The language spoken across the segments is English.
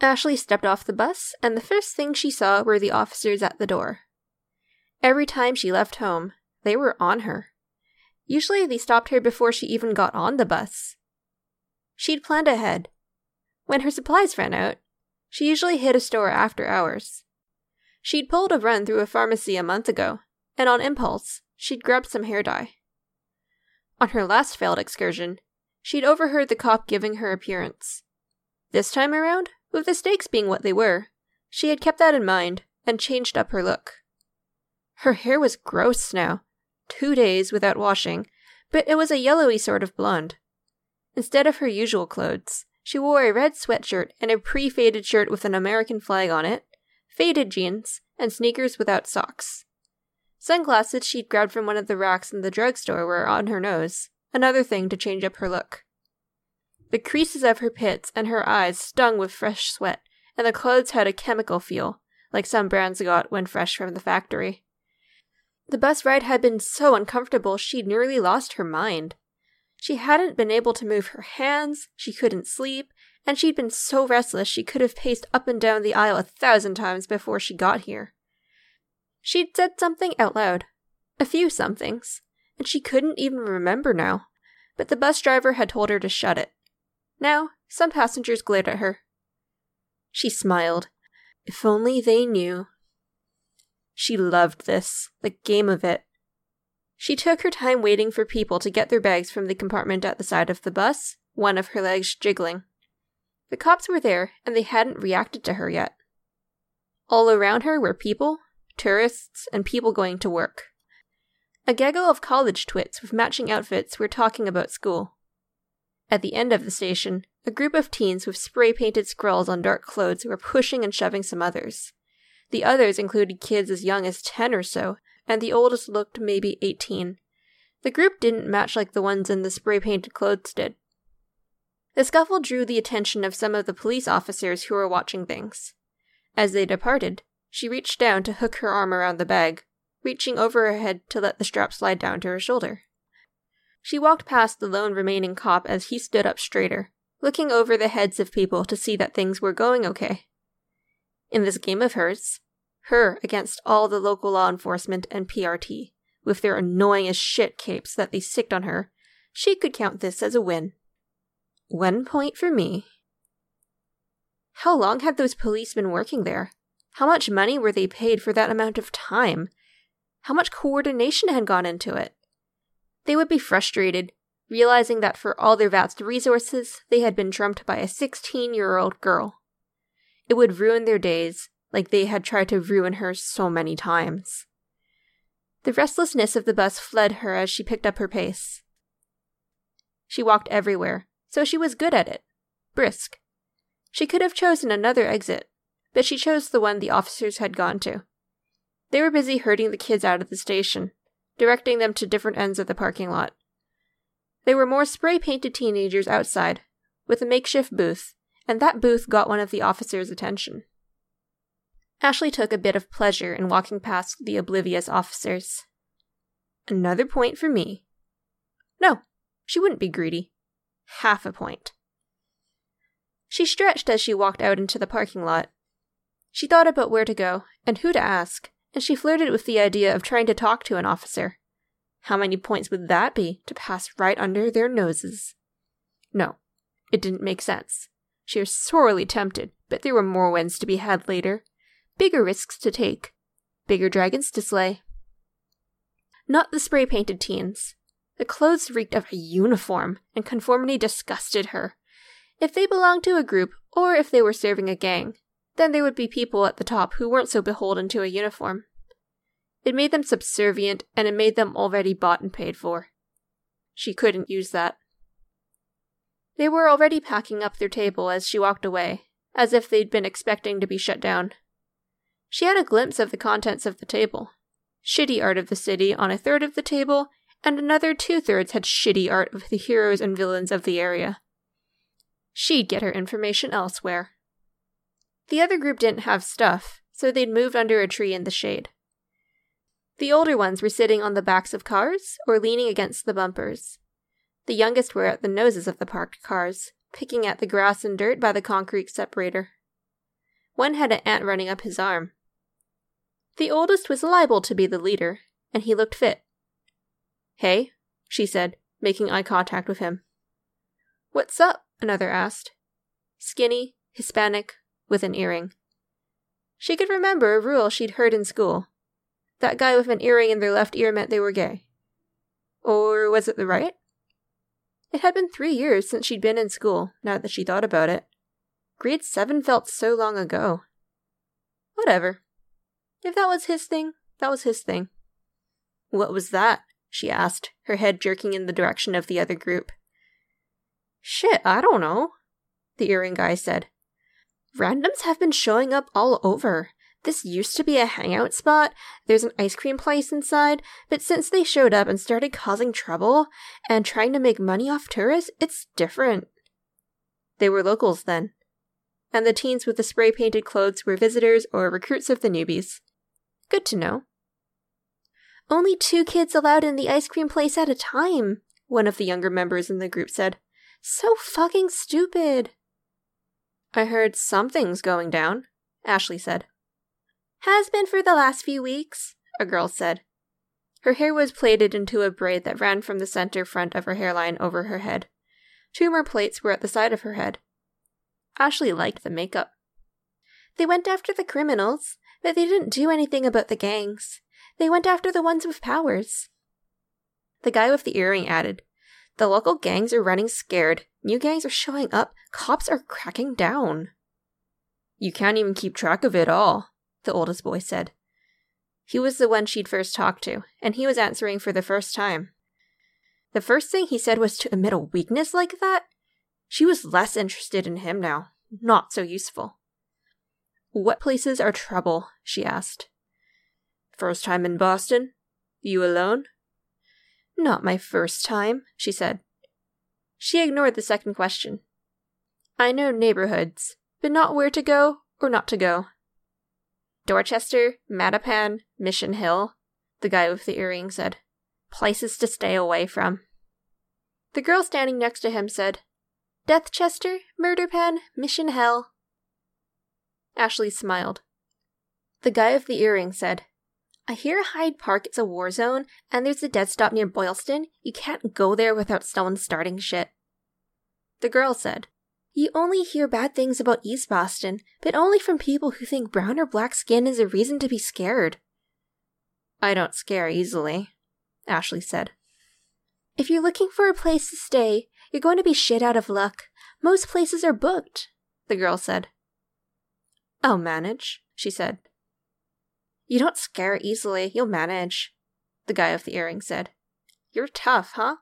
Ashley stepped off the bus, and the first thing she saw were the officers at the door. Every time she left home, they were on her. Usually they stopped her before she even got on the bus. She'd planned ahead. When her supplies ran out, she usually hit a store after hours. She'd pulled a run through a pharmacy a month ago, and on impulse, she'd grabbed some hair dye. On her last failed excursion, she'd overheard the cop giving her appearance. This time around, with the stakes being what they were, she had kept that in mind and changed up her look. Her hair was gross now, two days without washing, but it was a yellowy sort of blonde. Instead of her usual clothes, she wore a red sweatshirt and a pre faded shirt with an American flag on it, faded jeans, and sneakers without socks. Sunglasses she'd grabbed from one of the racks in the drugstore were on her nose, another thing to change up her look. The creases of her pits and her eyes stung with fresh sweat, and the clothes had a chemical feel, like some brands got when fresh from the factory. The bus ride had been so uncomfortable she'd nearly lost her mind. She hadn't been able to move her hands, she couldn't sleep, and she'd been so restless she could have paced up and down the aisle a thousand times before she got here. She'd said something out loud, a few somethings, and she couldn't even remember now, but the bus driver had told her to shut it. Now, some passengers glared at her. She smiled. If only they knew. She loved this, the game of it. She took her time waiting for people to get their bags from the compartment at the side of the bus, one of her legs jiggling. The cops were there, and they hadn't reacted to her yet. All around her were people, tourists, and people going to work. A gaggle of college twits with matching outfits were talking about school. At the end of the station, a group of teens with spray painted scrawls on dark clothes were pushing and shoving some others. The others included kids as young as 10 or so, and the oldest looked maybe 18. The group didn't match like the ones in the spray painted clothes did. The scuffle drew the attention of some of the police officers who were watching things. As they departed, she reached down to hook her arm around the bag, reaching over her head to let the strap slide down to her shoulder. She walked past the lone remaining cop as he stood up straighter, looking over the heads of people to see that things were going okay. In this game of hers, her against all the local law enforcement and PRT, with their annoying as shit capes that they sicked on her, she could count this as a win. One point for me. How long had those police been working there? How much money were they paid for that amount of time? How much coordination had gone into it? They would be frustrated, realizing that for all their vast resources, they had been trumped by a 16 year old girl. It would ruin their days, like they had tried to ruin her so many times. The restlessness of the bus fled her as she picked up her pace. She walked everywhere, so she was good at it. Brisk. She could have chosen another exit, but she chose the one the officers had gone to. They were busy herding the kids out of the station, directing them to different ends of the parking lot. There were more spray painted teenagers outside, with a makeshift booth, and that booth got one of the officers' attention. Ashley took a bit of pleasure in walking past the oblivious officers. Another point for me. No, she wouldn't be greedy. Half a point. She stretched as she walked out into the parking lot. She thought about where to go and who to ask and she flirted with the idea of trying to talk to an officer. How many points would that be to pass right under their noses? No, it didn't make sense. She was sorely tempted, but there were more wins to be had later, bigger risks to take, bigger dragons to slay. Not the spray painted teens. The clothes reeked of a uniform, and conformity disgusted her. If they belonged to a group, or if they were serving a gang, then there would be people at the top who weren't so beholden to a uniform. It made them subservient, and it made them already bought and paid for. She couldn't use that. They were already packing up their table as she walked away, as if they'd been expecting to be shut down. She had a glimpse of the contents of the table. Shitty art of the city on a third of the table, and another two thirds had shitty art of the heroes and villains of the area. She'd get her information elsewhere. The other group didn't have stuff, so they'd moved under a tree in the shade. The older ones were sitting on the backs of cars or leaning against the bumpers. The youngest were at the noses of the parked cars, picking at the grass and dirt by the concrete separator. One had an ant running up his arm. The oldest was liable to be the leader, and he looked fit. Hey, she said, making eye contact with him. What's up? another asked. Skinny, Hispanic, with an earring. She could remember a rule she'd heard in school. That guy with an earring in their left ear meant they were gay. Or was it the right? It had been three years since she'd been in school, now that she thought about it. Grade 7 felt so long ago. Whatever. If that was his thing, that was his thing. What was that? she asked, her head jerking in the direction of the other group. Shit, I don't know, the earring guy said. Randoms have been showing up all over. This used to be a hangout spot. There's an ice cream place inside, but since they showed up and started causing trouble and trying to make money off tourists, it's different. They were locals then. And the teens with the spray painted clothes were visitors or recruits of the newbies. Good to know. Only two kids allowed in the ice cream place at a time, one of the younger members in the group said. So fucking stupid. I heard something's going down, Ashley said. Has been for the last few weeks, a girl said. Her hair was plaited into a braid that ran from the center front of her hairline over her head. Two more plaits were at the side of her head. Ashley liked the makeup. They went after the criminals, but they didn't do anything about the gangs. They went after the ones with powers. The guy with the earring added, The local gangs are running scared. New gangs are showing up. Cops are cracking down. You can't even keep track of it all, the oldest boy said. He was the one she'd first talked to, and he was answering for the first time. The first thing he said was to admit a weakness like that? She was less interested in him now, not so useful. What places are trouble? she asked. First time in Boston? You alone? Not my first time, she said. She ignored the second question. I know neighborhoods, but not where to go or not to go. Dorchester, Mattapan, Mission Hill, the guy with the earring said. Places to stay away from. The girl standing next to him said, Deathchester, Murderpan, Mission Hell. Ashley smiled. The guy with the earring said, I hear Hyde Park is a war zone, and there's a dead stop near Boylston. You can't go there without someone starting shit. The girl said, you only hear bad things about East Boston, but only from people who think brown or black skin is a reason to be scared. I don't scare easily, Ashley said. If you're looking for a place to stay, you're going to be shit out of luck. Most places are booked, the girl said. I'll manage, she said. You don't scare easily, you'll manage, the guy with the earring said. You're tough, huh?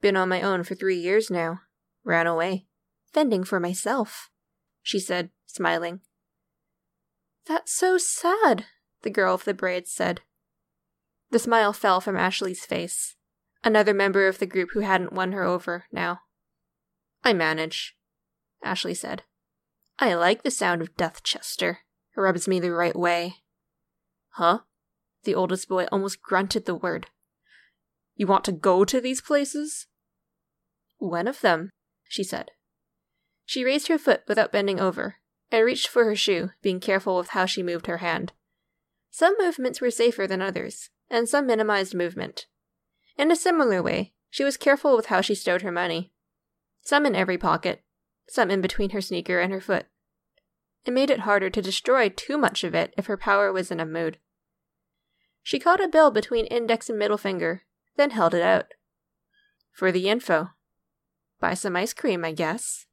Been on my own for three years now. Ran away fending for myself, she said, smiling. That's so sad, the girl with the braids said. The smile fell from Ashley's face, another member of the group who hadn't won her over now. I manage, Ashley said. I like the sound of Deathchester. It rubs me the right way. Huh? The oldest boy almost grunted the word. You want to go to these places? One of them, she said. She raised her foot without bending over, and reached for her shoe, being careful with how she moved her hand. Some movements were safer than others, and some minimized movement. In a similar way, she was careful with how she stowed her money. Some in every pocket, some in between her sneaker and her foot. It made it harder to destroy too much of it if her power was in a mood. She caught a bill between index and middle finger, then held it out. For the info. Buy some ice cream, I guess.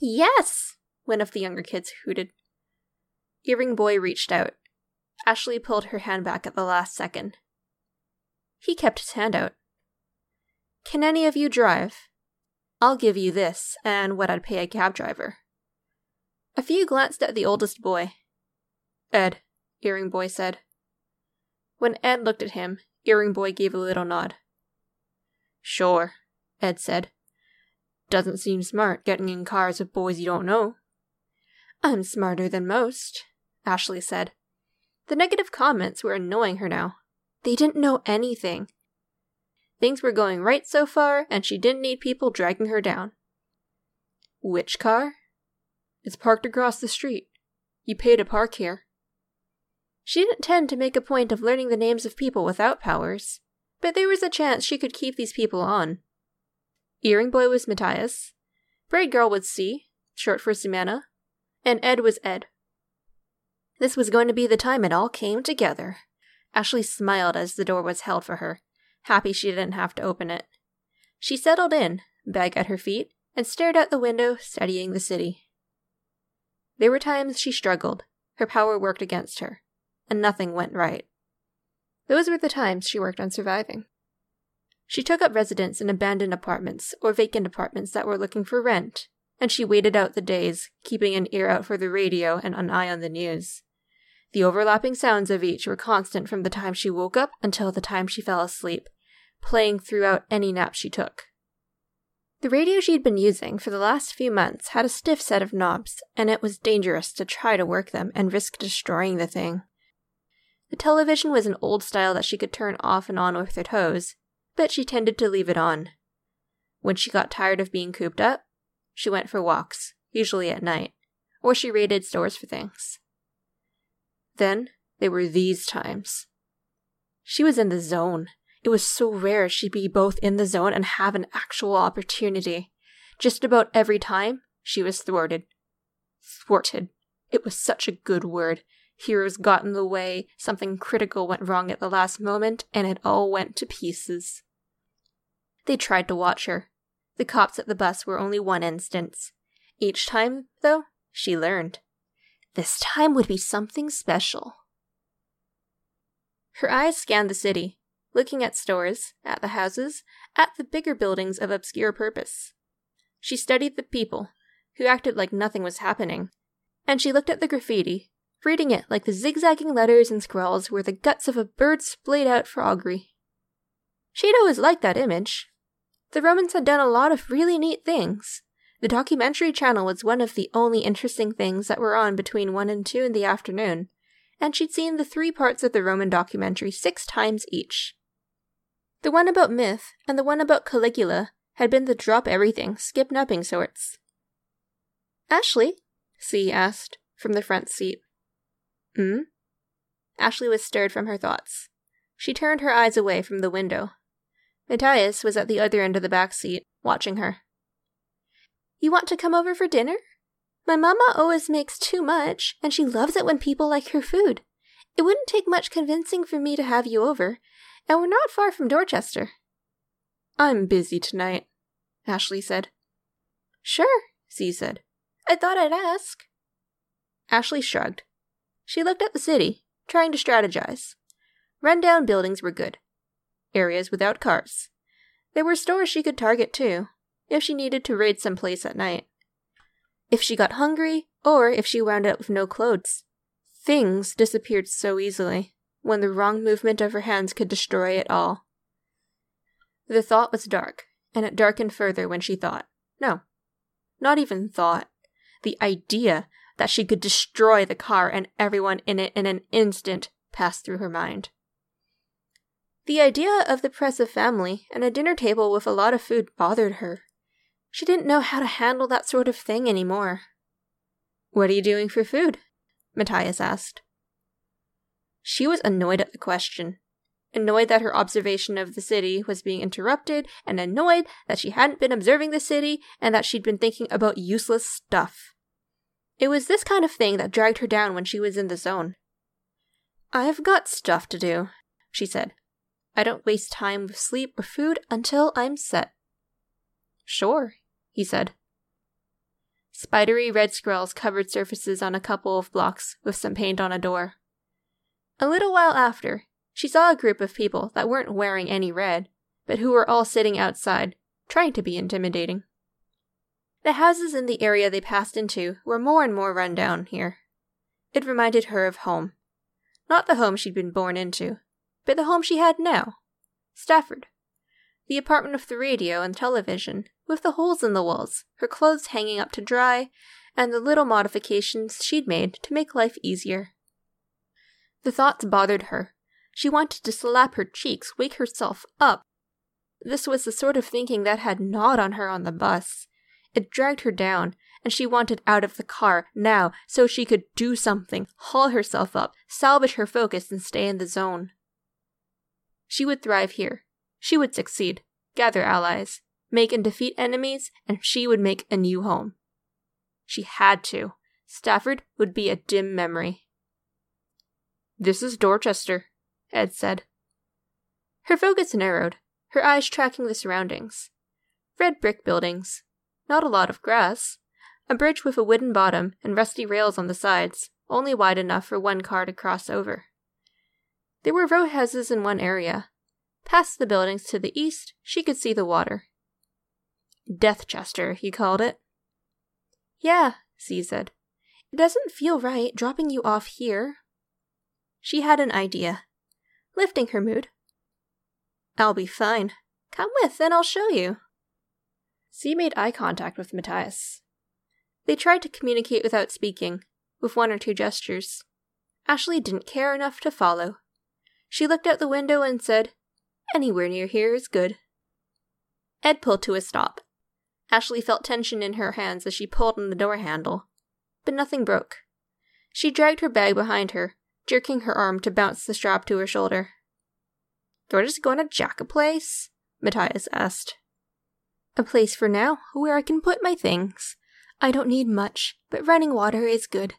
Yes! One of the younger kids hooted. Earring Boy reached out. Ashley pulled her hand back at the last second. He kept his hand out. Can any of you drive? I'll give you this and what I'd pay a cab driver. A few glanced at the oldest boy. Ed, Earring Boy said. When Ed looked at him, Earring Boy gave a little nod. Sure, Ed said. Doesn't seem smart getting in cars with boys you don't know. I'm smarter than most, Ashley said. The negative comments were annoying her now. They didn't know anything. Things were going right so far, and she didn't need people dragging her down. Which car? It's parked across the street. You pay to park here. She didn't tend to make a point of learning the names of people without powers, but there was a chance she could keep these people on. Earring Boy was Matthias, Braid Girl was Z, short for Ximena, and Ed was Ed. This was going to be the time it all came together. Ashley smiled as the door was held for her, happy she didn't have to open it. She settled in, bag at her feet, and stared out the window, studying the city. There were times she struggled, her power worked against her, and nothing went right. Those were the times she worked on surviving. She took up residence in abandoned apartments or vacant apartments that were looking for rent, and she waited out the days, keeping an ear out for the radio and an eye on the news. The overlapping sounds of each were constant from the time she woke up until the time she fell asleep, playing throughout any nap she took. The radio she'd been using for the last few months had a stiff set of knobs, and it was dangerous to try to work them and risk destroying the thing. The television was an old style that she could turn off and on with her toes, but she tended to leave it on. When she got tired of being cooped up, she went for walks, usually at night, or she raided stores for things. Then there were these times. She was in the zone. It was so rare she'd be both in the zone and have an actual opportunity. Just about every time, she was thwarted. Thwarted. It was such a good word. Heroes got in the way, something critical went wrong at the last moment, and it all went to pieces. They tried to watch her. The cops at the bus were only one instance. Each time, though, she learned. This time would be something special. Her eyes scanned the city, looking at stores, at the houses, at the bigger buildings of obscure purpose. She studied the people, who acted like nothing was happening, and she looked at the graffiti, reading it like the zigzagging letters and scrawls were the guts of a bird splayed out for augury. She'd always liked that image. The Romans had done a lot of really neat things, the documentary channel was one of the only interesting things that were on between 1 and 2 in the afternoon, and she'd seen the three parts of the Roman documentary six times each. The one about myth and the one about Caligula had been the drop everything, skip nothing sorts. Ashley? Z asked, from the front seat. Hmm? Ashley was stirred from her thoughts. She turned her eyes away from the window. Matthias was at the other end of the back seat, watching her. You want to come over for dinner? My mama always makes too much, and she loves it when people like her food. It wouldn't take much convincing for me to have you over, and we're not far from Dorchester. I'm busy tonight, Ashley said. Sure, Z said. I thought I'd ask. Ashley shrugged. She looked at the city, trying to strategize. Rundown buildings were good. Areas without cars. There were stores she could target, too, if she needed to raid some place at night. If she got hungry, or if she wound up with no clothes. Things disappeared so easily, when the wrong movement of her hands could destroy it all. The thought was dark, and it darkened further when she thought. No, not even thought. The idea that she could destroy the car and everyone in it in an instant passed through her mind. The idea of the oppressive family and a dinner table with a lot of food bothered her. She didn't know how to handle that sort of thing anymore. What are you doing for food? Matthias asked. She was annoyed at the question, annoyed that her observation of the city was being interrupted, and annoyed that she hadn't been observing the city and that she'd been thinking about useless stuff. It was this kind of thing that dragged her down when she was in the zone. I've got stuff to do, she said. I don't waste time with sleep or food until I'm set. Sure, he said. Spidery red scrawls covered surfaces on a couple of blocks with some paint on a door. A little while after, she saw a group of people that weren't wearing any red, but who were all sitting outside, trying to be intimidating. The houses in the area they passed into were more and more run down here. It reminded her of home. Not the home she'd been born into, but the home she had now Stafford. The apartment with the radio and television, with the holes in the walls, her clothes hanging up to dry, and the little modifications she'd made to make life easier. The thoughts bothered her. She wanted to slap her cheeks, wake herself up. This was the sort of thinking that had gnawed on her on the bus. It dragged her down, and she wanted out of the car now so she could do something, haul herself up, salvage her focus, and stay in the zone. She would thrive here. She would succeed, gather allies, make and defeat enemies, and she would make a new home. She had to. Stafford would be a dim memory. This is Dorchester, Ed said. Her focus narrowed, her eyes tracking the surroundings. Red brick buildings, not a lot of grass, a bridge with a wooden bottom and rusty rails on the sides, only wide enough for one car to cross over. There were row houses in one area. Past the buildings to the east, she could see the water. Deathchester, he called it. Yeah, Z said. It doesn't feel right dropping you off here. She had an idea, lifting her mood. I'll be fine. Come with, and I'll show you. Z made eye contact with Matthias. They tried to communicate without speaking, with one or two gestures. Ashley didn't care enough to follow. She looked out the window and said, Anywhere near here is good. Ed pulled to a stop. Ashley felt tension in her hands as she pulled on the door handle, but nothing broke. She dragged her bag behind her, jerking her arm to bounce the strap to her shoulder. You're just going to jack a place? Matthias asked. A place for now, where I can put my things. I don't need much, but running water is good.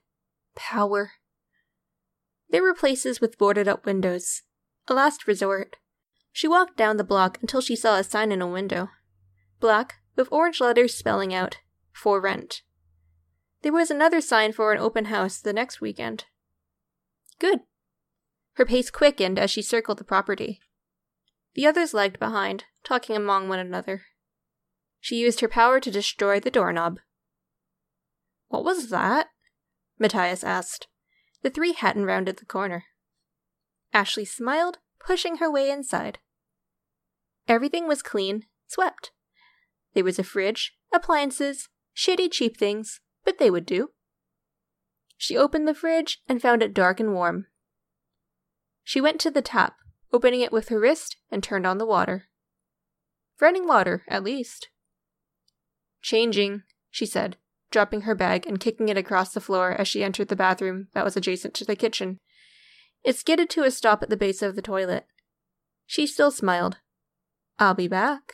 Power. There were places with boarded up windows. A last resort. She walked down the block until she saw a sign in a window. Black, with orange letters spelling out, For Rent. There was another sign for an open house the next weekend. Good. Her pace quickened as she circled the property. The others lagged behind, talking among one another. She used her power to destroy the doorknob. What was that? Matthias asked. The three hadn't rounded the corner. Ashley smiled, pushing her way inside. Everything was clean, swept. There was a fridge, appliances, shitty cheap things, but they would do. She opened the fridge and found it dark and warm. She went to the tap, opening it with her wrist, and turned on the water. Running water, at least. Changing, she said, dropping her bag and kicking it across the floor as she entered the bathroom that was adjacent to the kitchen. It skidded to a stop at the base of the toilet. She still smiled. I'll be back.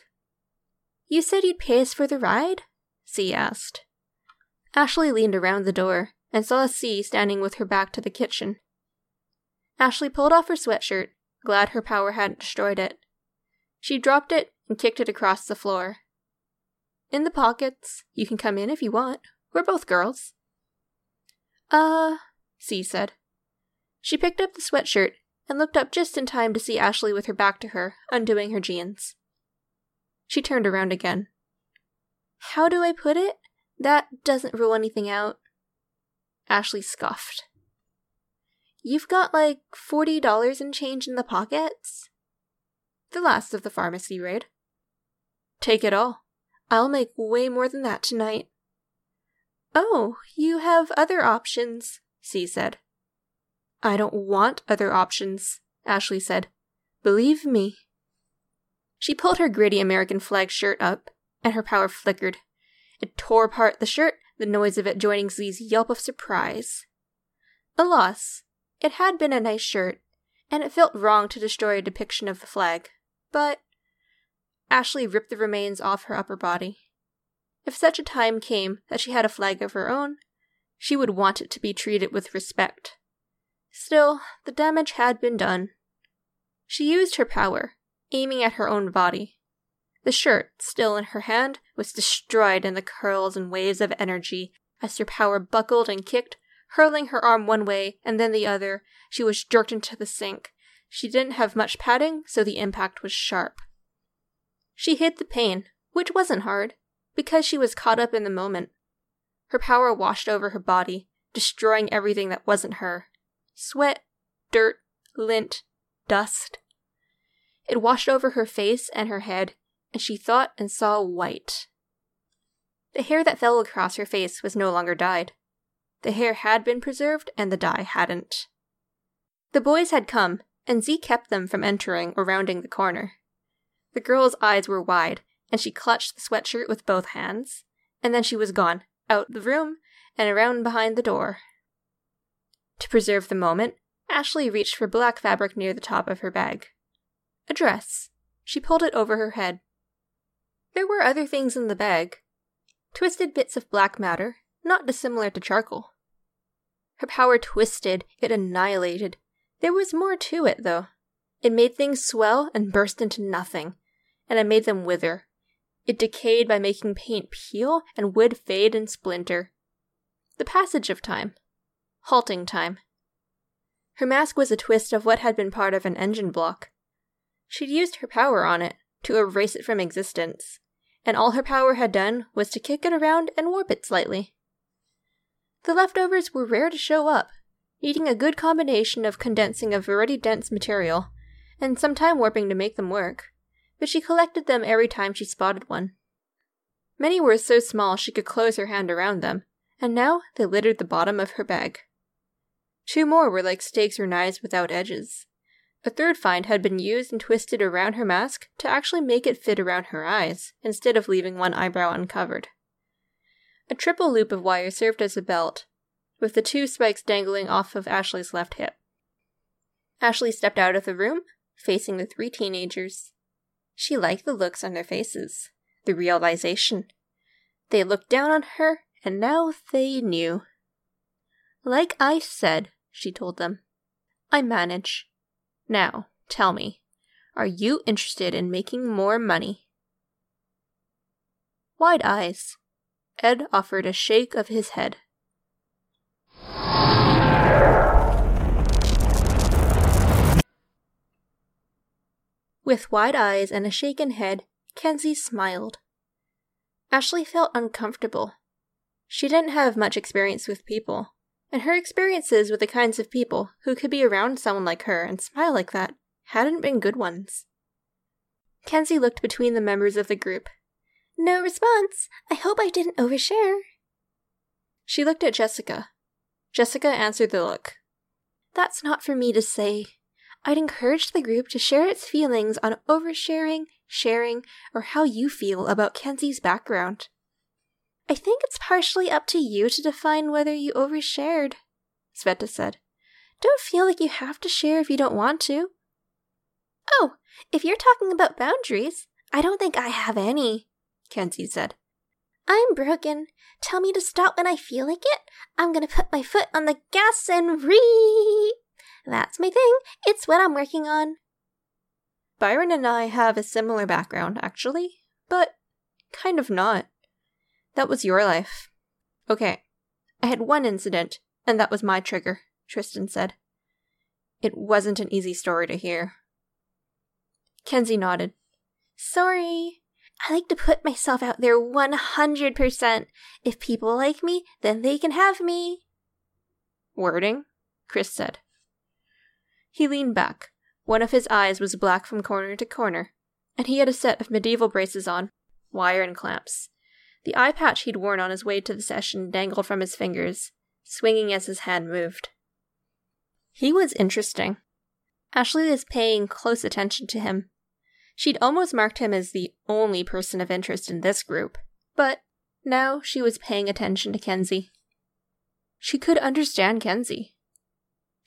You said you'd pay us for the ride? Z asked. Ashley leaned around the door and saw Z standing with her back to the kitchen. Ashley pulled off her sweatshirt, glad her power hadn't destroyed it. She dropped it and kicked it across the floor. In the pockets. You can come in if you want. We're both girls. Uh, Z said. She picked up the sweatshirt and looked up just in time to see Ashley with her back to her, undoing her jeans. She turned around again. How do I put it? That doesn't rule anything out. Ashley scoffed. You've got like forty dollars in change in the pockets? The last of the pharmacy raid. Take it all. I'll make way more than that tonight. Oh, you have other options, Z said. I don't want other options, Ashley said. Believe me. She pulled her gritty American flag shirt up, and her power flickered. It tore apart the shirt, the noise of it joining Z's yelp of surprise. Alas. It had been a nice shirt, and it felt wrong to destroy a depiction of the flag. But Ashley ripped the remains off her upper body. If such a time came that she had a flag of her own, she would want it to be treated with respect. Still, the damage had been done. She used her power, aiming at her own body. The shirt, still in her hand, was destroyed in the curls and waves of energy as her power buckled and kicked, hurling her arm one way and then the other. She was jerked into the sink. She didn't have much padding, so the impact was sharp. She hid the pain, which wasn't hard, because she was caught up in the moment. Her power washed over her body, destroying everything that wasn't her sweat, dirt, lint, dust. It washed over her face and her head, and she thought and saw white. The hair that fell across her face was no longer dyed. The hair had been preserved, and the dye hadn't. The boys had come, and Z kept them from entering or rounding the corner. The girl's eyes were wide, and she clutched the sweatshirt with both hands, and then she was gone, out the room, and around behind the door. To preserve the moment, Ashley reached for black fabric near the top of her bag. A dress. She pulled it over her head. There were other things in the bag twisted bits of black matter, not dissimilar to charcoal. Her power twisted, it annihilated. There was more to it, though. It made things swell and burst into nothing, and I made them wither. It decayed by making paint peel and wood fade and splinter. The passage of time. Halting time. Her mask was a twist of what had been part of an engine block. She'd used her power on it to erase it from existence, and all her power had done was to kick it around and warp it slightly. The leftovers were rare to show up, needing a good combination of condensing of already dense material and some time warping to make them work, but she collected them every time she spotted one. Many were so small she could close her hand around them, and now they littered the bottom of her bag. Two more were like stakes or knives without edges. A third find had been used and twisted around her mask to actually make it fit around her eyes, instead of leaving one eyebrow uncovered. A triple loop of wire served as a belt, with the two spikes dangling off of Ashley's left hip. Ashley stepped out of the room, facing the three teenagers. She liked the looks on their faces, the realization. They looked down on her, and now they knew. Like I said, she told them. I manage. Now, tell me, are you interested in making more money? Wide eyes. Ed offered a shake of his head. With wide eyes and a shaken head, Kenzie smiled. Ashley felt uncomfortable. She didn't have much experience with people, and her experiences with the kinds of people who could be around someone like her and smile like that hadn't been good ones. Kenzie looked between the members of the group. No response. I hope I didn't overshare. She looked at Jessica. Jessica answered the look. That's not for me to say. I'd encourage the group to share its feelings on oversharing, sharing, or how you feel about Kenzie's background. I think it's partially up to you to define whether you overshared, Sveta said. Don't feel like you have to share if you don't want to. Oh, if you're talking about boundaries, I don't think I have any, Kenzie said. I'm broken. Tell me to stop when I feel like it. I'm gonna put my foot on the gas and re. That's my thing. It's what I'm working on. Byron and I have a similar background, actually, but kind of not. That was your life. Okay. I had one incident, and that was my trigger, Tristan said. It wasn't an easy story to hear. Kenzie nodded. Sorry. I like to put myself out there 100%. If people like me, then they can have me. Wording? Chris said. He leaned back. One of his eyes was black from corner to corner, and he had a set of medieval braces on, wire and clamps. The eye patch he'd worn on his way to the session dangled from his fingers, swinging as his hand moved. He was interesting. Ashley was paying close attention to him. She'd almost marked him as the only person of interest in this group, but now she was paying attention to Kenzie. She could understand Kenzie.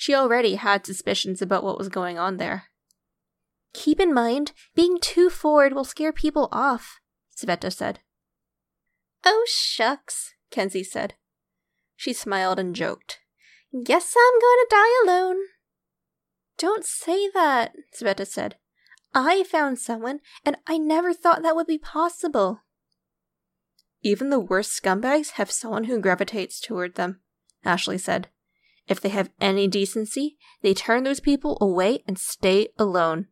She already had suspicions about what was going on there. Keep in mind, being too forward will scare people off, Sveta said. Oh, shucks, Kenzie said. She smiled and joked. Guess I'm going to die alone. Don't say that, Sveta said. I found someone, and I never thought that would be possible. Even the worst scumbags have someone who gravitates toward them, Ashley said. If they have any decency, they turn those people away and stay alone.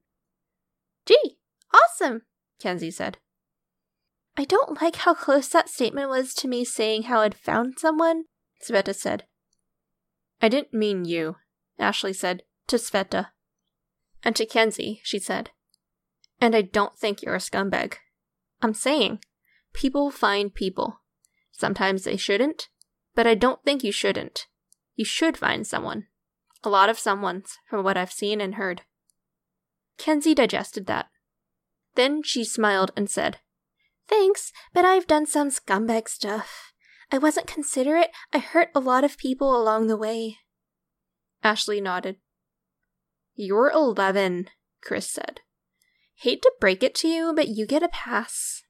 Gee, awesome, Kenzie said. I don't like how close that statement was to me saying how I'd found someone, Sveta said. I didn't mean you, Ashley said, to Sveta. And to Kenzie, she said. And I don't think you're a scumbag. I'm saying, people find people. Sometimes they shouldn't, but I don't think you shouldn't. You should find someone. A lot of someones, from what I've seen and heard. Kenzie digested that. Then she smiled and said, Thanks, but I've done some scumbag stuff. I wasn't considerate. I hurt a lot of people along the way. Ashley nodded. You're 11, Chris said. Hate to break it to you, but you get a pass.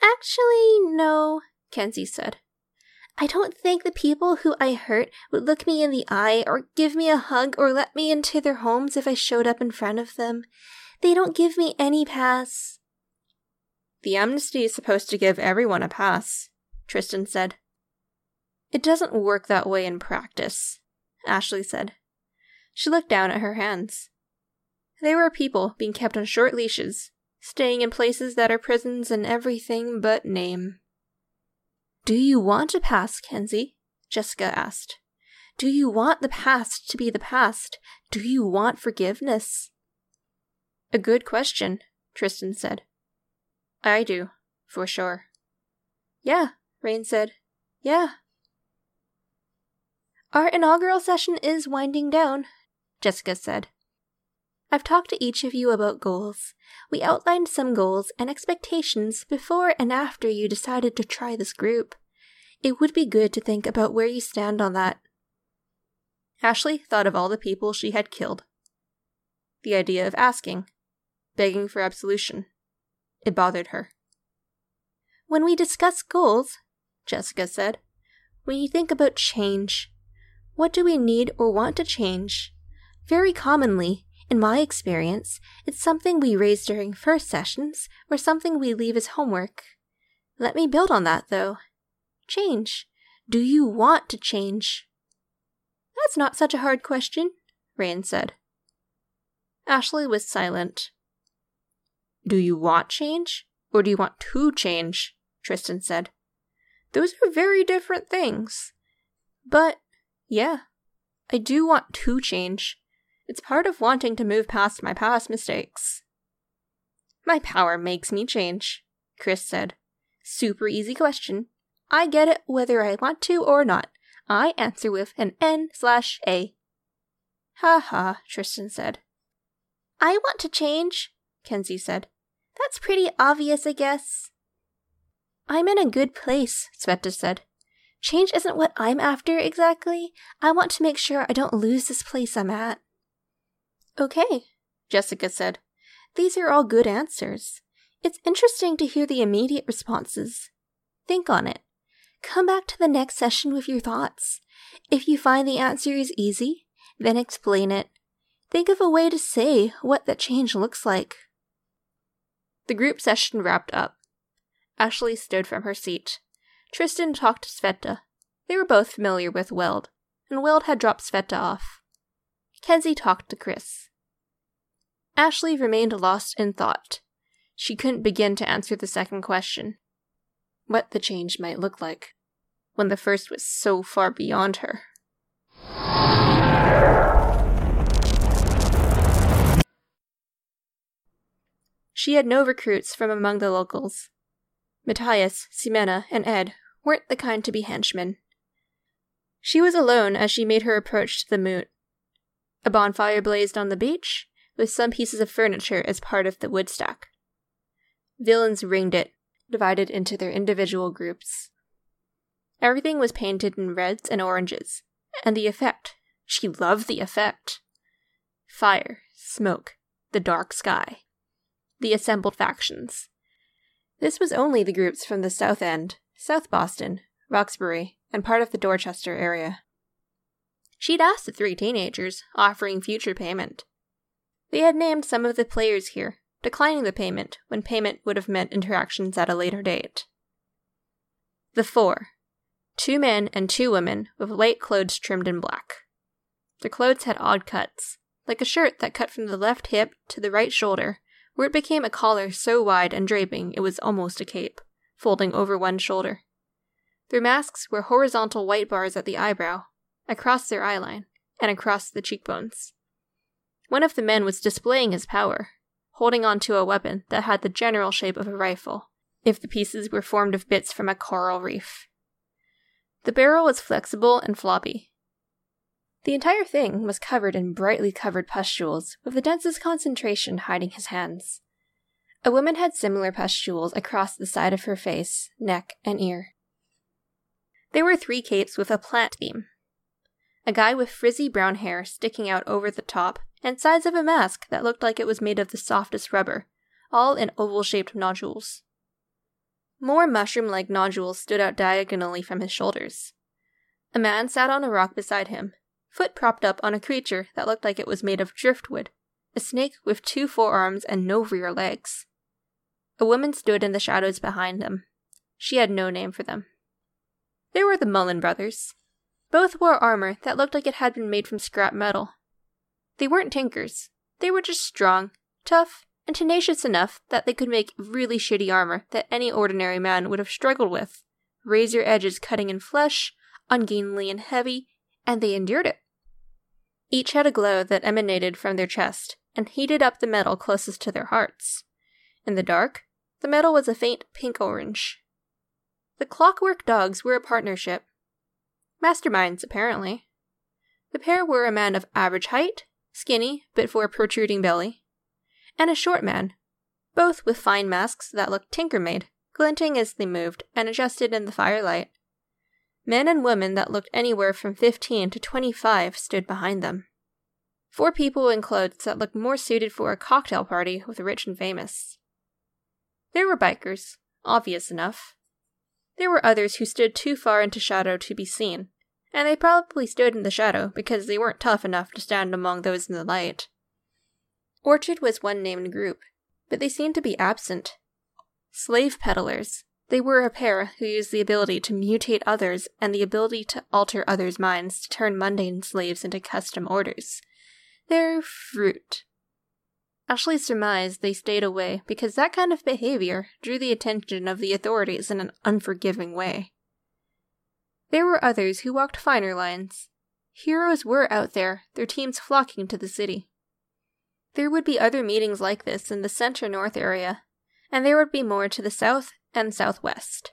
Actually, no, Kenzie said. I don't think the people who I hurt would look me in the eye or give me a hug or let me into their homes if I showed up in front of them. They don't give me any pass. The amnesty is supposed to give everyone a pass, Tristan said. It doesn't work that way in practice, Ashley said. She looked down at her hands. There were people being kept on short leashes, staying in places that are prisons in everything but name. Do you want a past, Kenzie? Jessica asked. Do you want the past to be the past? Do you want forgiveness? A good question, Tristan said. I do, for sure. Yeah, Rain said. Yeah. Our inaugural session is winding down, Jessica said. I've talked to each of you about goals. We outlined some goals and expectations before and after you decided to try this group. It would be good to think about where you stand on that. Ashley thought of all the people she had killed. The idea of asking, begging for absolution. It bothered her. When we discuss goals, Jessica said, we think about change. What do we need or want to change? Very commonly, in my experience, it's something we raise during first sessions or something we leave as homework. Let me build on that, though. Change. Do you want to change? That's not such a hard question, Rain said. Ashley was silent. Do you want change? Or do you want to change? Tristan said. Those are very different things. But, yeah, I do want to change. It's part of wanting to move past my past mistakes. My power makes me change, Chris said. Super easy question. I get it whether I want to or not. I answer with an N slash A. Ha ha, Tristan said. I want to change, Kenzie said. That's pretty obvious, I guess. I'm in a good place, Sveta said. Change isn't what I'm after exactly. I want to make sure I don't lose this place I'm at. Okay, Jessica said. These are all good answers. It's interesting to hear the immediate responses. Think on it. Come back to the next session with your thoughts. If you find the answer is easy, then explain it. Think of a way to say what that change looks like. The group session wrapped up. Ashley stood from her seat. Tristan talked to Sveta. They were both familiar with Weld, and Weld had dropped Sveta off. Kenzie talked to Chris. Ashley remained lost in thought. She couldn't begin to answer the second question what the change might look like, when the first was so far beyond her. She had no recruits from among the locals. Matthias, Ximena, and Ed weren't the kind to be henchmen. She was alone as she made her approach to the moot. A bonfire blazed on the beach, with some pieces of furniture as part of the woodstock. Villains ringed it, divided into their individual groups. Everything was painted in reds and oranges, and the effect, she loved the effect. Fire, smoke, the dark sky. The assembled factions. This was only the groups from the South End, South Boston, Roxbury, and part of the Dorchester area. She'd asked the three teenagers, offering future payment. They had named some of the players here, declining the payment when payment would have meant interactions at a later date. The four two men and two women with light clothes trimmed in black. Their clothes had odd cuts, like a shirt that cut from the left hip to the right shoulder, where it became a collar so wide and draping it was almost a cape, folding over one shoulder. Their masks were horizontal white bars at the eyebrow, across their eyeline, and across the cheekbones. One of the men was displaying his power, holding onto a weapon that had the general shape of a rifle, if the pieces were formed of bits from a coral reef. The barrel was flexible and floppy. The entire thing was covered in brightly covered pustules, with the densest concentration hiding his hands. A woman had similar pustules across the side of her face, neck, and ear. There were three capes with a plant theme. A guy with frizzy brown hair sticking out over the top, and sides of a mask that looked like it was made of the softest rubber, all in oval shaped nodules. More mushroom like nodules stood out diagonally from his shoulders. A man sat on a rock beside him, foot propped up on a creature that looked like it was made of driftwood, a snake with two forearms and no rear legs. A woman stood in the shadows behind them. She had no name for them. There were the Mullen brothers. Both wore armor that looked like it had been made from scrap metal. They weren't tinkers. They were just strong, tough, and tenacious enough that they could make really shitty armor that any ordinary man would have struggled with. Razor edges cutting in flesh, ungainly and heavy, and they endured it. Each had a glow that emanated from their chest and heated up the metal closest to their hearts. In the dark, the metal was a faint pink orange. The clockwork dogs were a partnership. Masterminds, apparently. The pair were a man of average height, skinny but for a protruding belly, and a short man, both with fine masks that looked tinker made, glinting as they moved and adjusted in the firelight. Men and women that looked anywhere from 15 to 25 stood behind them. Four people in clothes that looked more suited for a cocktail party with the rich and famous. There were bikers, obvious enough. There were others who stood too far into shadow to be seen, and they probably stood in the shadow because they weren't tough enough to stand among those in the light. Orchard was one named group, but they seemed to be absent. Slave peddlers. They were a pair who used the ability to mutate others and the ability to alter others' minds to turn mundane slaves into custom orders. They're fruit. Ashley surmised they stayed away because that kind of behavior drew the attention of the authorities in an unforgiving way. There were others who walked finer lines. Heroes were out there, their teams flocking to the city. There would be other meetings like this in the center north area, and there would be more to the south and southwest.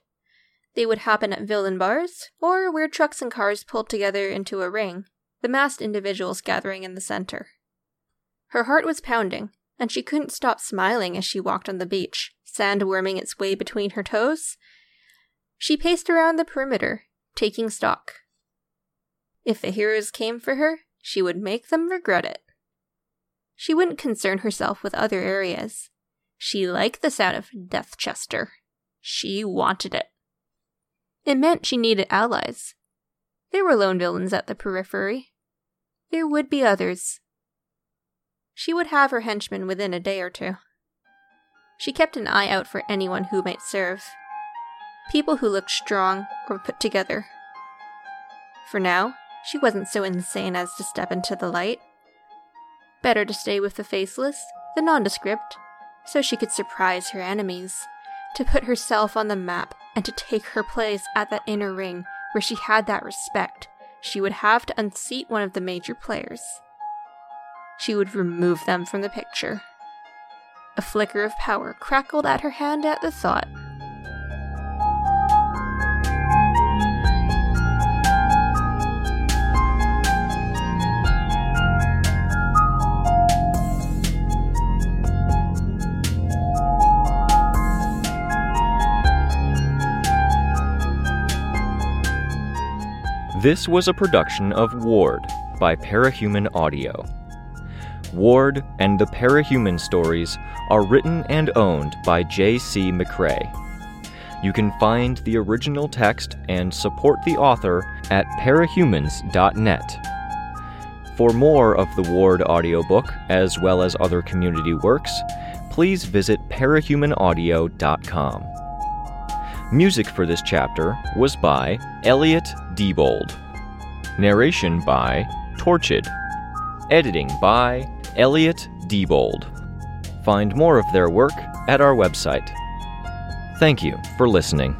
They would happen at villain bars, or where trucks and cars pulled together into a ring, the massed individuals gathering in the center. Her heart was pounding, and she couldn't stop smiling as she walked on the beach, sand worming its way between her toes. She paced around the perimeter, taking stock. If the heroes came for her, she would make them regret it. She wouldn't concern herself with other areas. She liked the sound of Deathchester. She wanted it. It meant she needed allies. There were lone villains at the periphery. There would be others, she would have her henchmen within a day or two. She kept an eye out for anyone who might serve. People who looked strong or put together. For now, she wasn't so insane as to step into the light. Better to stay with the faceless, the nondescript, so she could surprise her enemies, to put herself on the map, and to take her place at that inner ring where she had that respect. She would have to unseat one of the major players she would remove them from the picture. A flicker of power crackled at her hand at the thought. This was a production of Ward by Parahuman Audio. Ward, and the Parahuman stories are written and owned by J.C. McCrae. You can find the original text and support the author at parahumans.net. For more of the Ward audiobook, as well as other community works, please visit parahumanaudio.com. Music for this chapter was by Elliot Diebold. Narration by Torchid. Editing by Elliot Diebold. Find more of their work at our website. Thank you for listening.